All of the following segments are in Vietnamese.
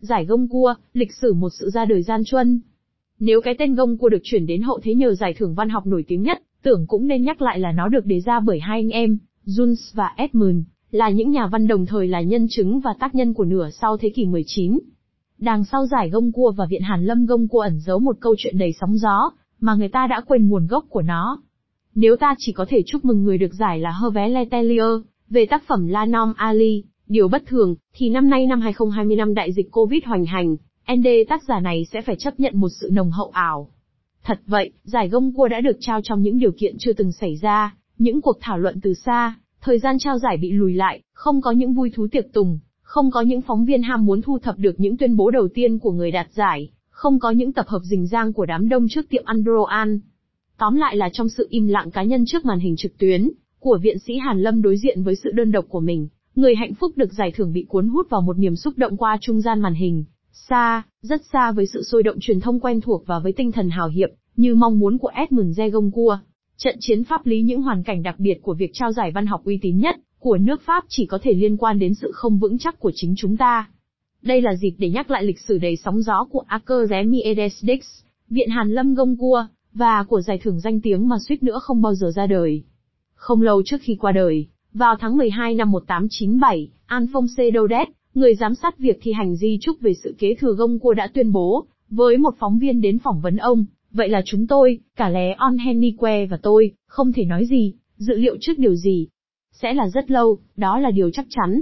giải gông cua, lịch sử một sự ra đời gian truân. Nếu cái tên gông cua được chuyển đến hậu thế nhờ giải thưởng văn học nổi tiếng nhất, tưởng cũng nên nhắc lại là nó được đề ra bởi hai anh em, Jules và Edmund, là những nhà văn đồng thời là nhân chứng và tác nhân của nửa sau thế kỷ 19. Đằng sau giải gông cua và viện Hàn Lâm gông cua ẩn giấu một câu chuyện đầy sóng gió, mà người ta đã quên nguồn gốc của nó. Nếu ta chỉ có thể chúc mừng người được giải là Hervé Letelier, về tác phẩm La Nom Ali, điều bất thường, thì năm nay năm 2020 năm đại dịch Covid hoành hành, ND tác giả này sẽ phải chấp nhận một sự nồng hậu ảo. Thật vậy, giải gông cua đã được trao trong những điều kiện chưa từng xảy ra, những cuộc thảo luận từ xa, thời gian trao giải bị lùi lại, không có những vui thú tiệc tùng, không có những phóng viên ham muốn thu thập được những tuyên bố đầu tiên của người đạt giải, không có những tập hợp rình rang của đám đông trước tiệm ăn broan. Tóm lại là trong sự im lặng cá nhân trước màn hình trực tuyến, của viện sĩ Hàn Lâm đối diện với sự đơn độc của mình, người hạnh phúc được giải thưởng bị cuốn hút vào một niềm xúc động qua trung gian màn hình, xa, rất xa với sự sôi động truyền thông quen thuộc và với tinh thần hào hiệp, như mong muốn của Edmund Zegongua. Trận chiến pháp lý những hoàn cảnh đặc biệt của việc trao giải văn học uy tín nhất của nước Pháp chỉ có thể liên quan đến sự không vững chắc của chính chúng ta. Đây là dịp để nhắc lại lịch sử đầy sóng gió của Academy Edesdix, Viện Hàn Lâm Gông Cua, và của giải thưởng danh tiếng mà suýt nữa không bao giờ ra đời. Không lâu trước khi qua đời, vào tháng 12 năm 1897, Alphonse Daudet, người giám sát việc thi hành di trúc về sự kế thừa gông cua đã tuyên bố, với một phóng viên đến phỏng vấn ông, vậy là chúng tôi, cả lé On Hennique và tôi, không thể nói gì, dự liệu trước điều gì. Sẽ là rất lâu, đó là điều chắc chắn.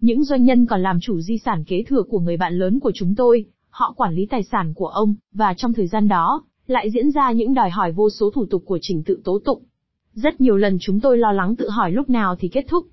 Những doanh nhân còn làm chủ di sản kế thừa của người bạn lớn của chúng tôi, họ quản lý tài sản của ông, và trong thời gian đó, lại diễn ra những đòi hỏi vô số thủ tục của trình tự tố tụng. Rất nhiều lần chúng tôi lo lắng tự hỏi lúc nào thì kết thúc.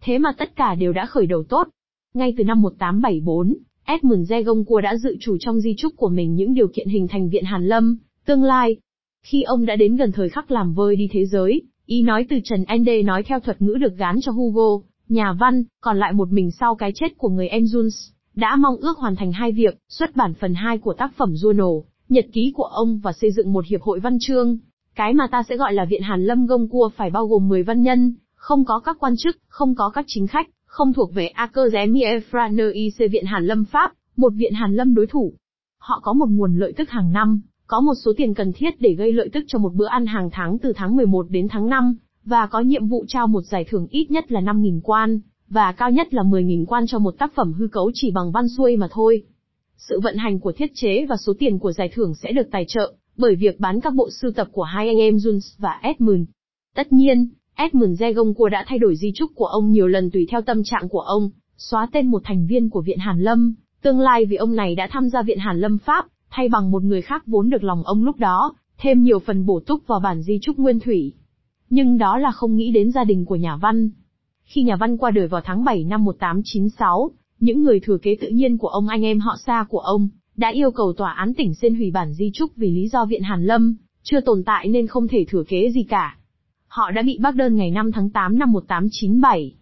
Thế mà tất cả đều đã khởi đầu tốt. Ngay từ năm 1874, Edmund Zegoncourt đã dự chủ trong di trúc của mình những điều kiện hình thành Viện Hàn Lâm, tương lai. Khi ông đã đến gần thời khắc làm vơi đi thế giới, ý nói từ Trần Ende nói theo thuật ngữ được gán cho Hugo, nhà văn, còn lại một mình sau cái chết của người em Jules, đã mong ước hoàn thành hai việc, xuất bản phần 2 của tác phẩm Juno, nhật ký của ông và xây dựng một hiệp hội văn chương. Cái mà ta sẽ gọi là Viện Hàn Lâm Gông Cua phải bao gồm 10 văn nhân, không có các quan chức, không có các chính khách, không thuộc về Académie Française Viện Hàn Lâm Pháp, một viện Hàn Lâm đối thủ. Họ có một nguồn lợi tức hàng năm, có một số tiền cần thiết để gây lợi tức cho một bữa ăn hàng tháng từ tháng 11 đến tháng 5, và có nhiệm vụ trao một giải thưởng ít nhất là 5.000 quan, và cao nhất là 10.000 quan cho một tác phẩm hư cấu chỉ bằng văn xuôi mà thôi. Sự vận hành của thiết chế và số tiền của giải thưởng sẽ được tài trợ bởi việc bán các bộ sưu tập của hai anh em Jones và Edmund. Tất nhiên, Edmund Zegoncourt đã thay đổi di trúc của ông nhiều lần tùy theo tâm trạng của ông, xóa tên một thành viên của Viện Hàn Lâm, tương lai vì ông này đã tham gia Viện Hàn Lâm Pháp, thay bằng một người khác vốn được lòng ông lúc đó, thêm nhiều phần bổ túc vào bản di trúc nguyên thủy. Nhưng đó là không nghĩ đến gia đình của nhà văn. Khi nhà văn qua đời vào tháng 7 năm 1896, những người thừa kế tự nhiên của ông anh em họ xa của ông, đã yêu cầu tòa án tỉnh xin hủy bản di trúc vì lý do viện Hàn Lâm, chưa tồn tại nên không thể thừa kế gì cả. Họ đã bị bác đơn ngày 5 tháng 8 năm 1897.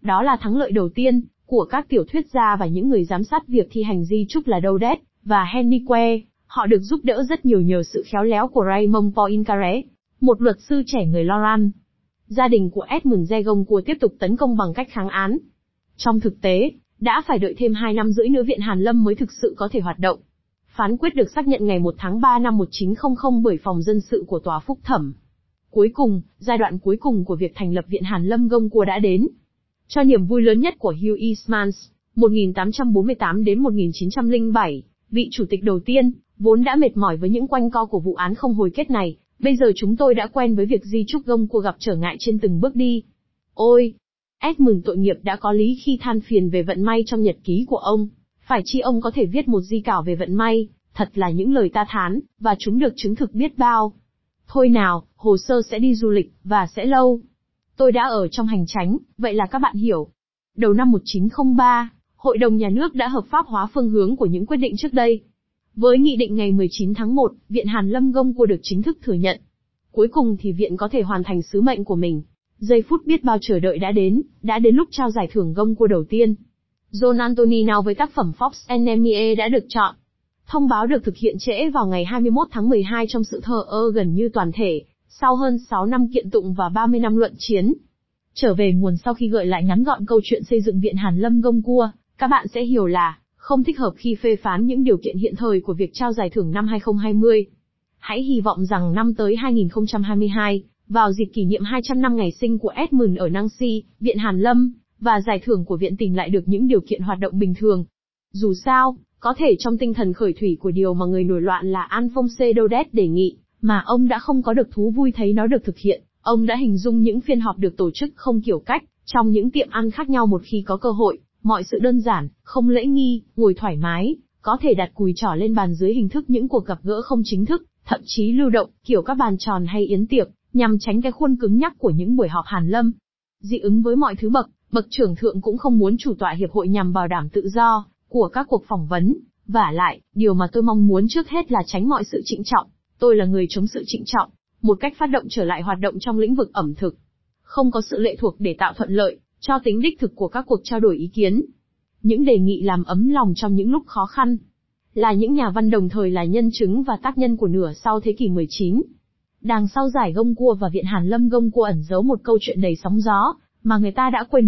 Đó là thắng lợi đầu tiên, của các tiểu thuyết gia và những người giám sát việc thi hành di trúc là Daudet, và Henrique. Họ được giúp đỡ rất nhiều nhờ sự khéo léo của Raymond Poincaré, một luật sư trẻ người Loran. Gia đình của Edmund Zegoncourt tiếp tục tấn công bằng cách kháng án. Trong thực tế, đã phải đợi thêm 2 năm rưỡi nữa Viện Hàn Lâm mới thực sự có thể hoạt động. Phán quyết được xác nhận ngày 1 tháng 3 năm 1900 bởi phòng dân sự của tòa phúc thẩm. Cuối cùng, giai đoạn cuối cùng của việc thành lập Viện Hàn Lâm Gông Cua đã đến. Cho niềm vui lớn nhất của Hugh Eastman's 1848 đến 1907, vị chủ tịch đầu tiên, vốn đã mệt mỏi với những quanh co của vụ án không hồi kết này, bây giờ chúng tôi đã quen với việc di trúc gông cua gặp trở ngại trên từng bước đi. Ôi, Edmund tội nghiệp đã có lý khi than phiền về vận may trong nhật ký của ông. Phải chi ông có thể viết một di cảo về vận may, thật là những lời ta thán, và chúng được chứng thực biết bao. Thôi nào, hồ sơ sẽ đi du lịch, và sẽ lâu. Tôi đã ở trong hành tránh, vậy là các bạn hiểu. Đầu năm 1903, Hội đồng Nhà nước đã hợp pháp hóa phương hướng của những quyết định trước đây. Với nghị định ngày 19 tháng 1, Viện Hàn Lâm Gông của được chính thức thừa nhận. Cuối cùng thì viện có thể hoàn thành sứ mệnh của mình. Giây phút biết bao chờ đợi đã đến, đã đến lúc trao giải thưởng gông cua đầu tiên. John Anthony nào với tác phẩm Fox Enemy đã được chọn. Thông báo được thực hiện trễ vào ngày 21 tháng 12 trong sự thờ ơ gần như toàn thể, sau hơn 6 năm kiện tụng và 30 năm luận chiến. Trở về nguồn sau khi gợi lại ngắn gọn câu chuyện xây dựng viện Hàn Lâm Gông Cua, các bạn sẽ hiểu là, không thích hợp khi phê phán những điều kiện hiện thời của việc trao giải thưởng năm 2020. Hãy hy vọng rằng năm tới 2022, vào dịp kỷ niệm 200 năm ngày sinh của Edmund ở Nancy, Viện Hàn Lâm, và giải thưởng của viện tìm lại được những điều kiện hoạt động bình thường. Dù sao, có thể trong tinh thần khởi thủy của điều mà người nổi loạn là Alphonse Daudet đề nghị, mà ông đã không có được thú vui thấy nó được thực hiện, ông đã hình dung những phiên họp được tổ chức không kiểu cách, trong những tiệm ăn khác nhau một khi có cơ hội, mọi sự đơn giản, không lễ nghi, ngồi thoải mái, có thể đặt cùi trỏ lên bàn dưới hình thức những cuộc gặp gỡ không chính thức, thậm chí lưu động, kiểu các bàn tròn hay yến tiệc, nhằm tránh cái khuôn cứng nhắc của những buổi họp hàn lâm. Dị ứng với mọi thứ bậc, bậc trưởng thượng cũng không muốn chủ tọa hiệp hội nhằm bảo đảm tự do của các cuộc phỏng vấn, và lại, điều mà tôi mong muốn trước hết là tránh mọi sự trịnh trọng. Tôi là người chống sự trịnh trọng, một cách phát động trở lại hoạt động trong lĩnh vực ẩm thực. Không có sự lệ thuộc để tạo thuận lợi cho tính đích thực của các cuộc trao đổi ý kiến. Những đề nghị làm ấm lòng trong những lúc khó khăn. Là những nhà văn đồng thời là nhân chứng và tác nhân của nửa sau thế kỷ 19. Đằng sau giải gông cua và viện Hàn Lâm gông cua ẩn giấu một câu chuyện đầy sóng gió, mà người ta đã quên